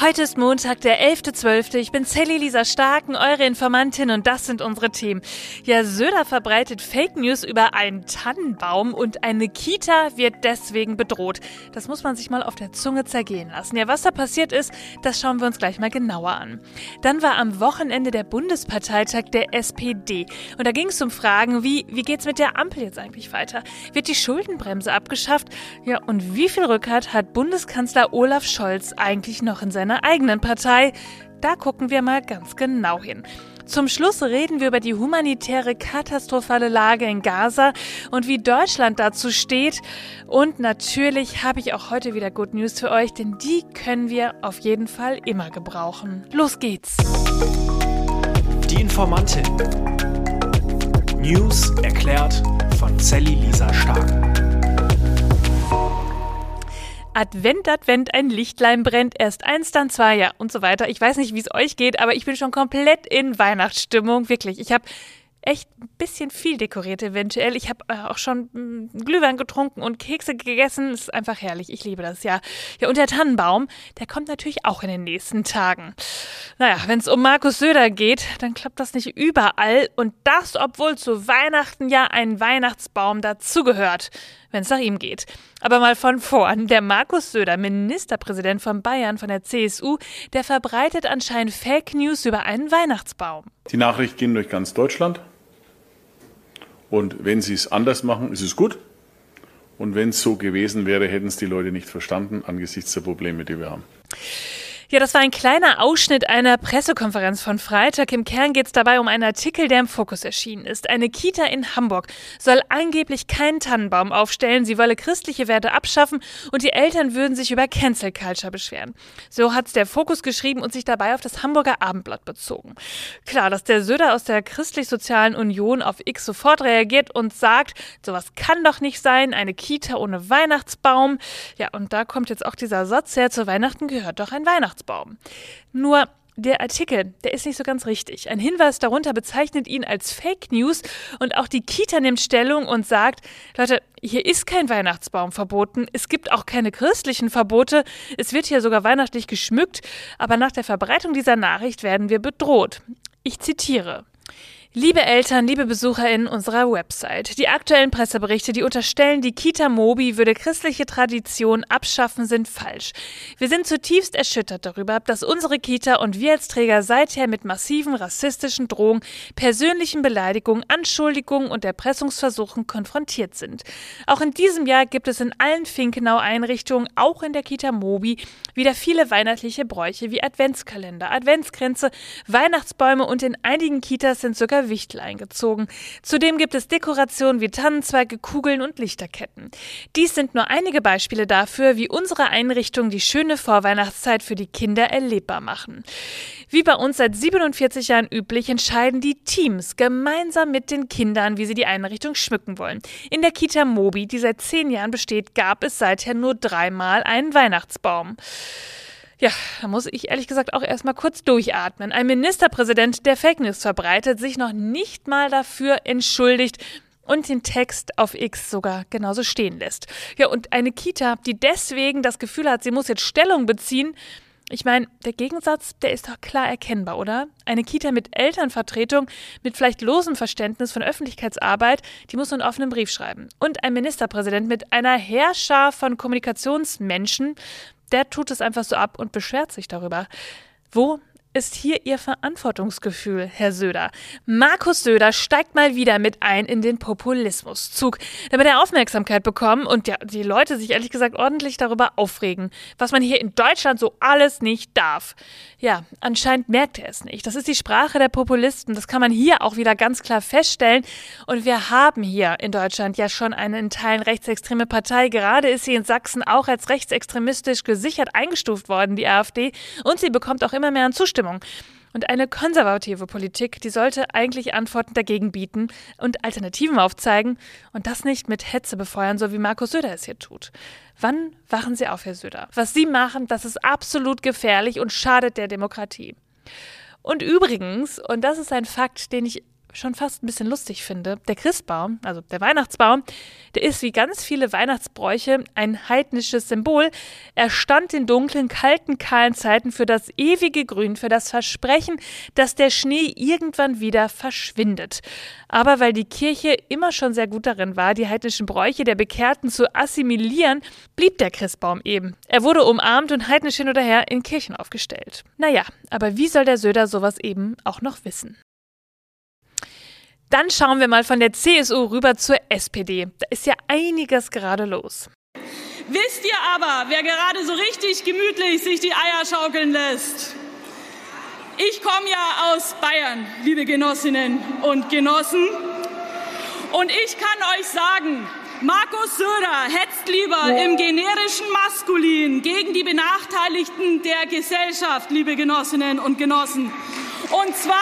Heute ist Montag, der 11.12. Ich bin Sally Lisa Starken, eure Informantin und das sind unsere Themen. Ja, Söder verbreitet Fake News über einen Tannenbaum und eine Kita wird deswegen bedroht. Das muss man sich mal auf der Zunge zergehen lassen. Ja, was da passiert ist, das schauen wir uns gleich mal genauer an. Dann war am Wochenende der Bundesparteitag der SPD und da ging es um Fragen wie, wie geht's mit der Ampel jetzt eigentlich weiter? Wird die Schuldenbremse abgeschafft? Ja, und wie viel Rückhalt hat Bundeskanzler Olaf Scholz eigentlich noch in seinem seiner eigenen Partei. Da gucken wir mal ganz genau hin. Zum Schluss reden wir über die humanitäre katastrophale Lage in Gaza und wie Deutschland dazu steht. Und natürlich habe ich auch heute wieder Good News für euch, denn die können wir auf jeden Fall immer gebrauchen. Los geht's! Die Informantin. News erklärt von Sally Lisa Stark. Advent, Advent, ein Lichtlein brennt, erst eins, dann zwei, ja und so weiter. Ich weiß nicht, wie es euch geht, aber ich bin schon komplett in Weihnachtsstimmung, wirklich. Ich habe echt ein bisschen viel dekoriert eventuell. Ich habe äh, auch schon mh, Glühwein getrunken und Kekse gegessen. Das ist einfach herrlich. Ich liebe das ja. Ja, und der Tannenbaum, der kommt natürlich auch in den nächsten Tagen. Naja, wenn es um Markus Söder geht, dann klappt das nicht überall. Und das, obwohl zu Weihnachten ja ein Weihnachtsbaum dazugehört, wenn es nach ihm geht. Aber mal von vorn. Der Markus Söder, Ministerpräsident von Bayern, von der CSU, der verbreitet anscheinend Fake News über einen Weihnachtsbaum. Die Nachricht ging durch ganz Deutschland. Und wenn sie es anders machen, ist es gut. Und wenn es so gewesen wäre, hätten es die Leute nicht verstanden angesichts der Probleme, die wir haben. Ja, das war ein kleiner Ausschnitt einer Pressekonferenz von Freitag. Im Kern geht es dabei um einen Artikel, der im Fokus erschienen ist. Eine Kita in Hamburg soll angeblich keinen Tannenbaum aufstellen. Sie wolle christliche Werte abschaffen und die Eltern würden sich über Cancel Culture beschweren. So hat's der Fokus geschrieben und sich dabei auf das Hamburger Abendblatt bezogen. Klar, dass der Söder aus der Christlich-Sozialen Union auf X sofort reagiert und sagt, sowas kann doch nicht sein, eine Kita ohne Weihnachtsbaum. Ja, und da kommt jetzt auch dieser Satz her, zu Weihnachten gehört doch ein Weihnachtsbaum. Weihnachtsbaum. Nur der Artikel, der ist nicht so ganz richtig. Ein Hinweis darunter bezeichnet ihn als Fake News und auch die Kita nimmt Stellung und sagt, Leute, hier ist kein Weihnachtsbaum verboten, es gibt auch keine christlichen Verbote, es wird hier sogar weihnachtlich geschmückt, aber nach der Verbreitung dieser Nachricht werden wir bedroht. Ich zitiere. Liebe Eltern, liebe BesucherInnen unserer Website, die aktuellen Presseberichte, die unterstellen, die Kita Mobi würde christliche Tradition abschaffen, sind falsch. Wir sind zutiefst erschüttert darüber, dass unsere Kita und wir als Träger seither mit massiven rassistischen Drohungen, persönlichen Beleidigungen, Anschuldigungen und Erpressungsversuchen konfrontiert sind. Auch in diesem Jahr gibt es in allen Finkenau-Einrichtungen, auch in der Kita Mobi, wieder viele weihnachtliche Bräuche wie Adventskalender, Adventskränze, Weihnachtsbäume und in einigen Kitas sind sogar Wichtel eingezogen. Zudem gibt es Dekorationen wie Tannenzweige, Kugeln und Lichterketten. Dies sind nur einige Beispiele dafür, wie unsere Einrichtungen die schöne Vorweihnachtszeit für die Kinder erlebbar machen. Wie bei uns seit 47 Jahren üblich, entscheiden die Teams gemeinsam mit den Kindern, wie sie die Einrichtung schmücken wollen. In der Kita Mobi, die seit zehn Jahren besteht, gab es seither nur dreimal einen Weihnachtsbaum. Ja, da muss ich ehrlich gesagt auch erstmal kurz durchatmen. Ein Ministerpräsident, der Fake News verbreitet, sich noch nicht mal dafür entschuldigt und den Text auf X sogar genauso stehen lässt. Ja, und eine Kita, die deswegen das Gefühl hat, sie muss jetzt Stellung beziehen, ich meine, der Gegensatz, der ist doch klar erkennbar, oder? Eine Kita mit Elternvertretung, mit vielleicht losem Verständnis von Öffentlichkeitsarbeit, die muss einen offenen Brief schreiben. Und ein Ministerpräsident mit einer Herrscher von Kommunikationsmenschen, der tut es einfach so ab und beschwert sich darüber. Wo ist hier Ihr Verantwortungsgefühl, Herr Söder? Markus Söder steigt mal wieder mit ein in den Populismuszug, damit er Aufmerksamkeit bekommt und ja, die Leute sich ehrlich gesagt ordentlich darüber aufregen, was man hier in Deutschland so alles nicht darf. Ja, anscheinend merkt er es nicht. Das ist die Sprache der Populisten. Das kann man hier auch wieder ganz klar feststellen. Und wir haben hier in Deutschland ja schon eine in Teilen rechtsextreme Partei. Gerade ist sie in Sachsen auch als rechtsextremistisch gesichert eingestuft worden, die AfD. Und sie bekommt auch immer mehr an Zustimmung. Zustimmung. Und eine konservative Politik, die sollte eigentlich Antworten dagegen bieten und Alternativen aufzeigen und das nicht mit Hetze befeuern, so wie Markus Söder es hier tut. Wann wachen Sie auf, Herr Söder? Was Sie machen, das ist absolut gefährlich und schadet der Demokratie. Und übrigens, und das ist ein Fakt, den ich schon fast ein bisschen lustig finde. Der Christbaum, also der Weihnachtsbaum, der ist wie ganz viele Weihnachtsbräuche ein heidnisches Symbol. Er stand in dunklen, kalten, kahlen Zeiten für das ewige Grün, für das Versprechen, dass der Schnee irgendwann wieder verschwindet. Aber weil die Kirche immer schon sehr gut darin war, die heidnischen Bräuche der Bekehrten zu assimilieren, blieb der Christbaum eben. Er wurde umarmt und heidnisch hin oder her in Kirchen aufgestellt. Naja, aber wie soll der Söder sowas eben auch noch wissen? Dann schauen wir mal von der CSU rüber zur SPD. Da ist ja einiges gerade los. Wisst ihr aber, wer gerade so richtig gemütlich sich die Eier schaukeln lässt? Ich komme ja aus Bayern, liebe Genossinnen und Genossen. Und ich kann euch sagen, Markus Söder hetzt lieber ja. im generischen Maskulin gegen die Benachteiligten der Gesellschaft, liebe Genossinnen und Genossen. Und zwar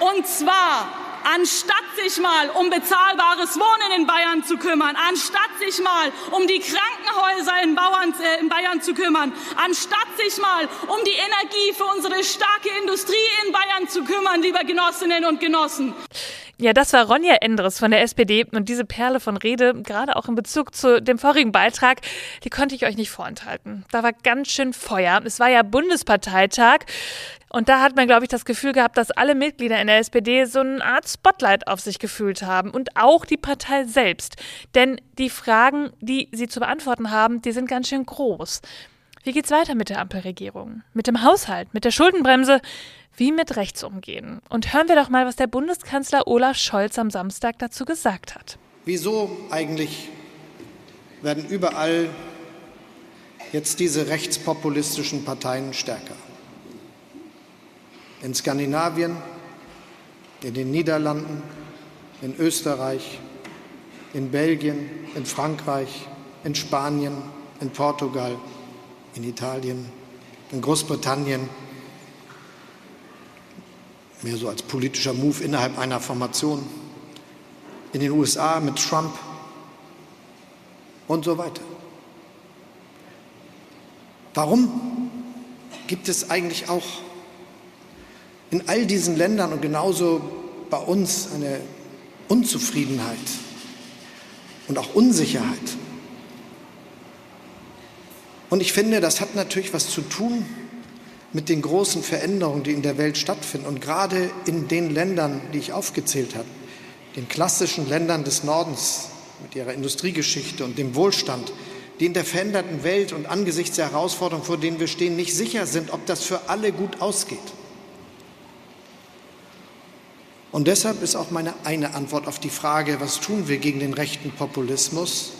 und zwar anstatt sich mal um bezahlbares Wohnen in Bayern zu kümmern, anstatt sich mal um die Krankenhäuser in, Bauern, äh, in, Bayern zu kümmern, anstatt sich mal um die Energie für unsere starke Industrie in Bayern zu kümmern, liebe Genossinnen und Genossen. Ja, das war Ronja Endres von der SPD und diese Perle von Rede, gerade auch in Bezug zu dem vorigen Beitrag, die konnte ich euch nicht vorenthalten. Da war ganz schön Feuer. Es war ja Bundesparteitag und da hat man, glaube ich, das Gefühl gehabt, dass alle Mitglieder in der SPD so eine Art Spotlight auf sich gefühlt haben und auch die Partei selbst. Denn die Fragen, die sie zu beantworten haben, die sind ganz schön groß. Wie geht's weiter mit der Ampelregierung? Mit dem Haushalt? Mit der Schuldenbremse? wie mit Rechts umgehen. Und hören wir doch mal, was der Bundeskanzler Olaf Scholz am Samstag dazu gesagt hat. Wieso eigentlich werden überall jetzt diese rechtspopulistischen Parteien stärker? In Skandinavien, in den Niederlanden, in Österreich, in Belgien, in Frankreich, in Spanien, in Portugal, in Italien, in Großbritannien, mehr so als politischer Move innerhalb einer Formation, in den USA mit Trump und so weiter. Warum gibt es eigentlich auch in all diesen Ländern und genauso bei uns eine Unzufriedenheit und auch Unsicherheit? Und ich finde, das hat natürlich was zu tun mit den großen Veränderungen, die in der Welt stattfinden und gerade in den Ländern, die ich aufgezählt habe, den klassischen Ländern des Nordens mit ihrer Industriegeschichte und dem Wohlstand, die in der veränderten Welt und angesichts der Herausforderungen, vor denen wir stehen, nicht sicher sind, ob das für alle gut ausgeht. Und deshalb ist auch meine eine Antwort auf die Frage, was tun wir gegen den rechten Populismus?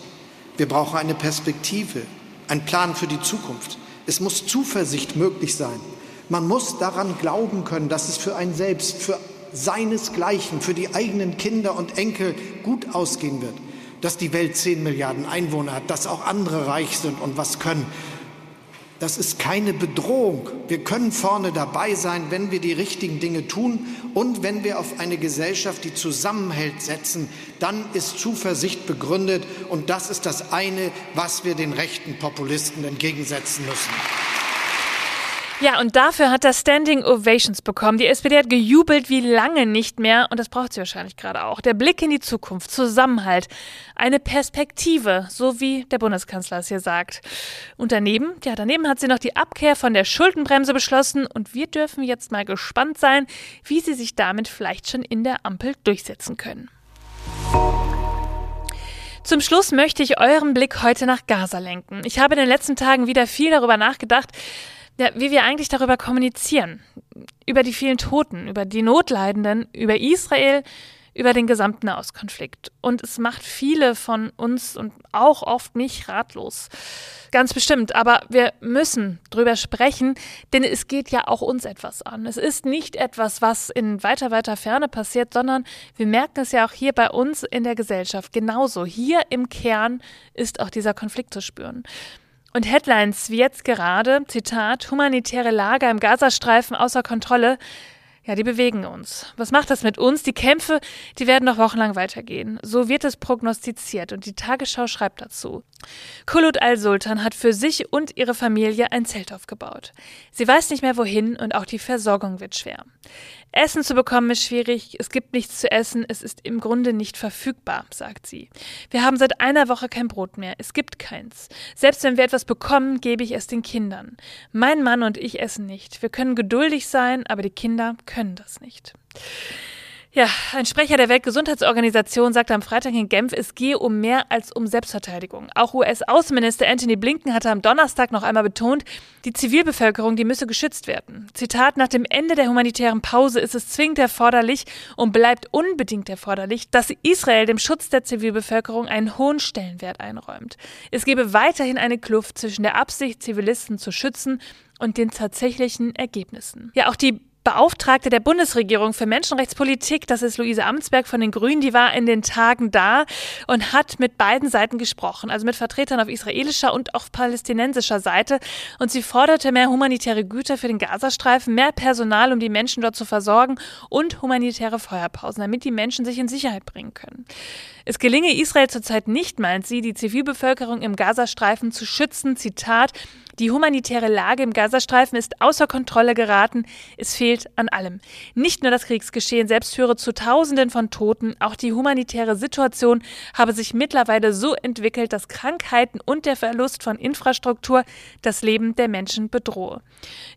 Wir brauchen eine Perspektive, einen Plan für die Zukunft. Es muss Zuversicht möglich sein. Man muss daran glauben können, dass es für ein Selbst, für seinesgleichen, für die eigenen Kinder und Enkel gut ausgehen wird. Dass die Welt zehn Milliarden Einwohner hat, dass auch andere reich sind und was können. Das ist keine Bedrohung. Wir können vorne dabei sein, wenn wir die richtigen Dinge tun und wenn wir auf eine Gesellschaft, die zusammenhält, setzen. Dann ist Zuversicht begründet und das ist das eine, was wir den rechten Populisten entgegensetzen müssen. Ja, und dafür hat er Standing Ovations bekommen. Die SPD hat gejubelt wie lange nicht mehr und das braucht sie wahrscheinlich gerade auch. Der Blick in die Zukunft, Zusammenhalt, eine Perspektive, so wie der Bundeskanzler es hier sagt. Und daneben, ja, daneben hat sie noch die Abkehr von der Schuldenbremse beschlossen und wir dürfen jetzt mal gespannt sein, wie sie sich damit vielleicht schon in der Ampel durchsetzen können. Zum Schluss möchte ich euren Blick heute nach Gaza lenken. Ich habe in den letzten Tagen wieder viel darüber nachgedacht, ja, wie wir eigentlich darüber kommunizieren. Über die vielen Toten, über die Notleidenden, über Israel, über den gesamten Nahostkonflikt. Und es macht viele von uns und auch oft mich ratlos. Ganz bestimmt. Aber wir müssen drüber sprechen, denn es geht ja auch uns etwas an. Es ist nicht etwas, was in weiter, weiter Ferne passiert, sondern wir merken es ja auch hier bei uns in der Gesellschaft genauso. Hier im Kern ist auch dieser Konflikt zu spüren. Und Headlines wie jetzt gerade, Zitat, humanitäre Lage im Gazastreifen außer Kontrolle, Ja, die bewegen uns. Was macht das mit uns? Die Kämpfe, die werden noch wochenlang weitergehen. So wird es prognostiziert und die Tagesschau schreibt dazu. Kulut al-Sultan hat für sich und ihre Familie ein Zelt aufgebaut. Sie weiß nicht mehr wohin und auch die Versorgung wird schwer. Essen zu bekommen ist schwierig, es gibt nichts zu essen, es ist im Grunde nicht verfügbar, sagt sie. Wir haben seit einer Woche kein Brot mehr, es gibt keins. Selbst wenn wir etwas bekommen, gebe ich es den Kindern. Mein Mann und ich essen nicht. Wir können geduldig sein, aber die Kinder können das nicht. Ja, ein Sprecher der Weltgesundheitsorganisation sagte am Freitag in Genf, es gehe um mehr als um Selbstverteidigung. Auch US-Außenminister Anthony Blinken hatte am Donnerstag noch einmal betont, die Zivilbevölkerung, die müsse geschützt werden. Zitat, nach dem Ende der humanitären Pause ist es zwingend erforderlich und bleibt unbedingt erforderlich, dass Israel dem Schutz der Zivilbevölkerung einen hohen Stellenwert einräumt. Es gebe weiterhin eine Kluft zwischen der Absicht, Zivilisten zu schützen und den tatsächlichen Ergebnissen. Ja, auch die Beauftragte der Bundesregierung für Menschenrechtspolitik, das ist Luise Amtsberg von den Grünen, die war in den Tagen da und hat mit beiden Seiten gesprochen, also mit Vertretern auf israelischer und auf palästinensischer Seite. Und sie forderte mehr humanitäre Güter für den Gazastreifen, mehr Personal, um die Menschen dort zu versorgen und humanitäre Feuerpausen, damit die Menschen sich in Sicherheit bringen können. Es gelinge Israel zurzeit nicht, meint sie, die Zivilbevölkerung im Gazastreifen zu schützen. Zitat, die humanitäre Lage im Gazastreifen ist außer Kontrolle geraten. Es fehlt an allem. Nicht nur das Kriegsgeschehen selbst führe zu Tausenden von Toten, auch die humanitäre Situation habe sich mittlerweile so entwickelt, dass Krankheiten und der Verlust von Infrastruktur das Leben der Menschen bedrohe.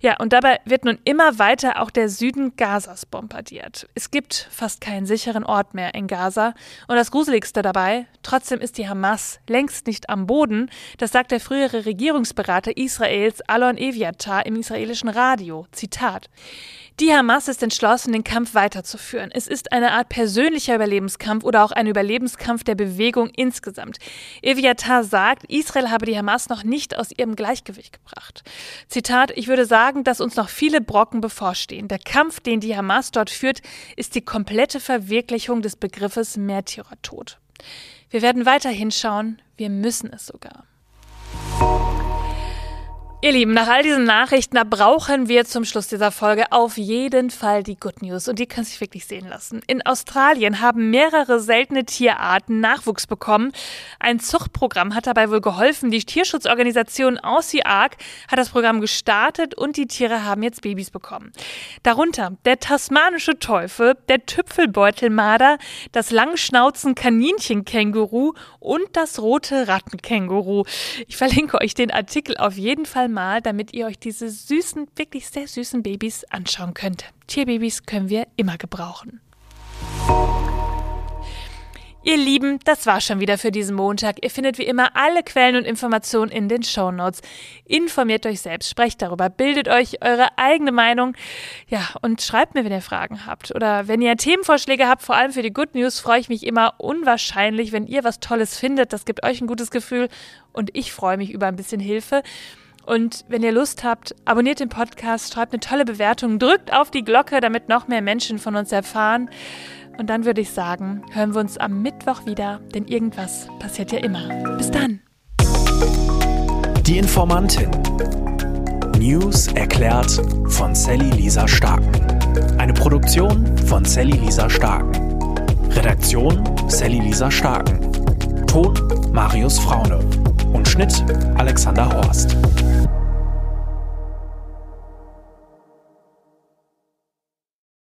Ja, und dabei wird nun immer weiter auch der Süden Gazas bombardiert. Es gibt fast keinen sicheren Ort mehr in Gaza. Und das Gruseligste dabei, trotzdem ist die Hamas längst nicht am Boden. Das sagt der frühere Regierungsberater Israel Israels Alon Eviatar im israelischen Radio. Zitat. Die Hamas ist entschlossen, den Kampf weiterzuführen. Es ist eine Art persönlicher Überlebenskampf oder auch ein Überlebenskampf der Bewegung insgesamt. Eviatar sagt, Israel habe die Hamas noch nicht aus ihrem Gleichgewicht gebracht. Zitat, ich würde sagen, dass uns noch viele Brocken bevorstehen. Der Kampf, den die Hamas dort führt, ist die komplette Verwirklichung des Begriffes Märtyrertod. Wir werden weiter hinschauen, wir müssen es sogar. Ihr Lieben, nach all diesen Nachrichten, da brauchen wir zum Schluss dieser Folge auf jeden Fall die Good News und die können sich wirklich sehen lassen. In Australien haben mehrere seltene Tierarten Nachwuchs bekommen. Ein Zuchtprogramm hat dabei wohl geholfen. Die Tierschutzorganisation Aussie Ark hat das Programm gestartet und die Tiere haben jetzt Babys bekommen. Darunter der tasmanische Teufel, der Tüpfelbeutelmarder, das Langschnauzen-Kaninchenkänguru und das rote Rattenkänguru. Ich verlinke euch den Artikel auf jeden Fall mal, damit ihr euch diese süßen, wirklich sehr süßen Babys anschauen könnt. Tierbabys können wir immer gebrauchen. Ihr Lieben, das war schon wieder für diesen Montag. Ihr findet wie immer alle Quellen und Informationen in den Show Notes. Informiert euch selbst, sprecht darüber, bildet euch eure eigene Meinung. Ja, und schreibt mir, wenn ihr Fragen habt. Oder wenn ihr Themenvorschläge habt, vor allem für die Good News, freue ich mich immer unwahrscheinlich, wenn ihr was Tolles findet. Das gibt euch ein gutes Gefühl und ich freue mich über ein bisschen Hilfe. Und wenn ihr Lust habt, abonniert den Podcast, schreibt eine tolle Bewertung, drückt auf die Glocke, damit noch mehr Menschen von uns erfahren. Und dann würde ich sagen, hören wir uns am Mittwoch wieder, denn irgendwas passiert ja immer. Bis dann. Die Informantin. News erklärt von Sally Lisa Starken. Eine Produktion von Sally Lisa Starken. Redaktion Sally Lisa Starken. Ton Marius Fraune. Und Schnitt Alexander Horst.